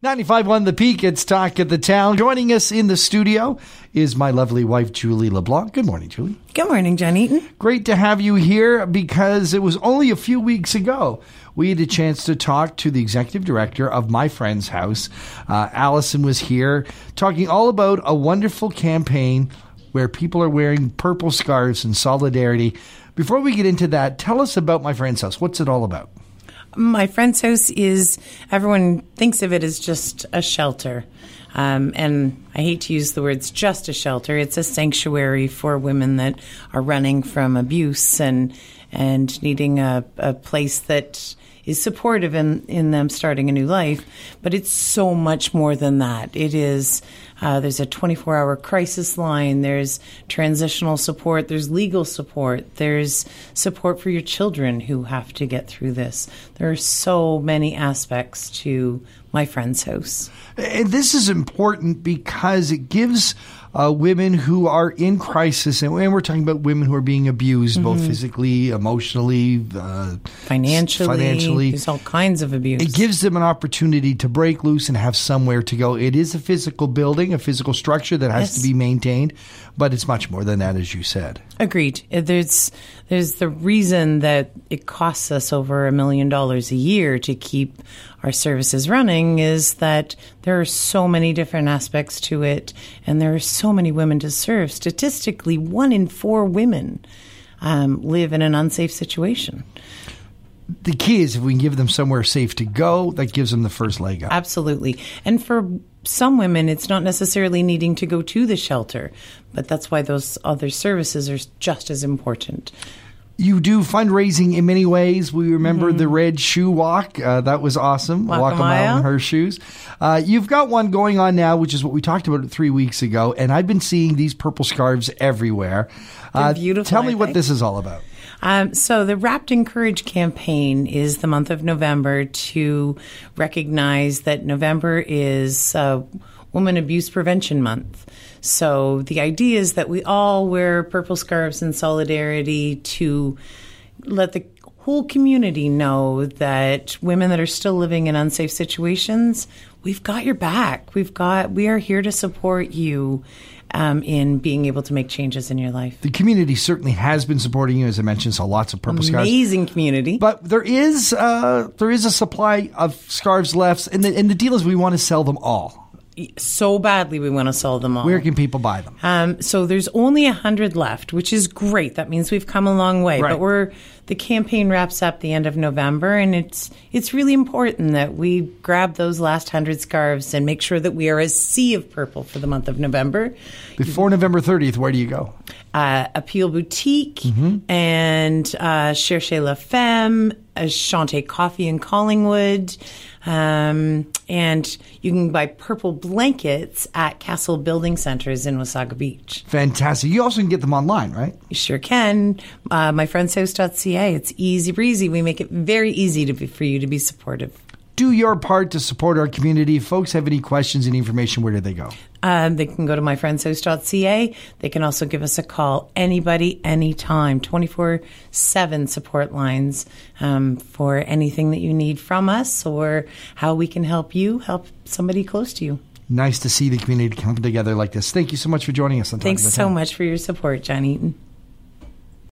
95.1 The Peak, it's Talk of the Town. Joining us in the studio is my lovely wife, Julie LeBlanc. Good morning, Julie. Good morning, John Eaton. Great to have you here because it was only a few weeks ago we had a chance to talk to the executive director of My Friend's House. Uh, Allison was here talking all about a wonderful campaign where people are wearing purple scarves in solidarity. Before we get into that, tell us about My Friend's House. What's it all about? My friend's house is, everyone thinks of it as just a shelter. Um, and I hate to use the words just a shelter. It's a sanctuary for women that are running from abuse and and needing a, a place that is supportive in, in them starting a new life. But it's so much more than that. It is, uh, there's a 24 hour crisis line, there's transitional support, there's legal support, there's support for your children who have to get through this. There are so many aspects to my friend's house. And this is important because it gives uh, women who are in crisis, and, we're talking about women who are being abused, mm-hmm. both physically, emotionally, uh, financially. Financially, there's all kinds of abuse. It gives them an opportunity to break loose and have somewhere to go. It is a physical building, a physical structure that has yes. to be maintained, but it's much more than that, as you said. Agreed. There's there's the reason that it costs us over a million dollars a year to keep our services running is that there are so many different aspects to it, and there are so many women to serve. Statistically, one in four women um, live in an unsafe situation. The key is if we can give them somewhere safe to go, that gives them the first leg up. Absolutely. And for some women, it's not necessarily needing to go to the shelter, but that's why those other services are just as important. You do fundraising in many ways. We remember mm-hmm. the red shoe walk. Uh, that was awesome. Walk, walk a mile in her shoes. Uh, you've got one going on now, which is what we talked about three weeks ago. And I've been seeing these purple scarves everywhere. Uh, beautiful. Tell me what this is all about. Um, so, the Wrapped in Courage campaign is the month of November to recognize that November is uh, Woman Abuse Prevention Month. So the idea is that we all wear purple scarves in solidarity to let the whole community know that women that are still living in unsafe situations, we've got your back. We've got we are here to support you. Um, in being able to make changes in your life. The community certainly has been supporting you, as I mentioned. So lots of purple scarves. Amazing community. But there is uh, there is a supply of scarves left, and the, and the deal is we want to sell them all so badly we want to sell them all. Where can people buy them? Um, so there's only a hundred left, which is great. That means we've come a long way. Right. But we're the campaign wraps up the end of November, and it's it's really important that we grab those last hundred scarves and make sure that we are a sea of purple for the month of November. Before November 30th, where do you go? Uh, Appeal Boutique mm-hmm. and uh, Cherchez La Femme, uh, Shante Coffee in Collingwood. Um, and you can buy purple blankets at Castle Building Centers in Wasaga Beach. Fantastic. You also can get them online, right? You sure can. Uh, myfriendshouse.ca. It's easy breezy. We make it very easy to be, for you to be supportive do your part to support our community. If folks have any questions and information, where do they go? Um, they can go to myfriendshouse.ca. They can also give us a call anybody, anytime, 24 7 support lines um, for anything that you need from us or how we can help you help somebody close to you. Nice to see the community come together like this. Thank you so much for joining us. On Thanks so much for your support, John Eaton.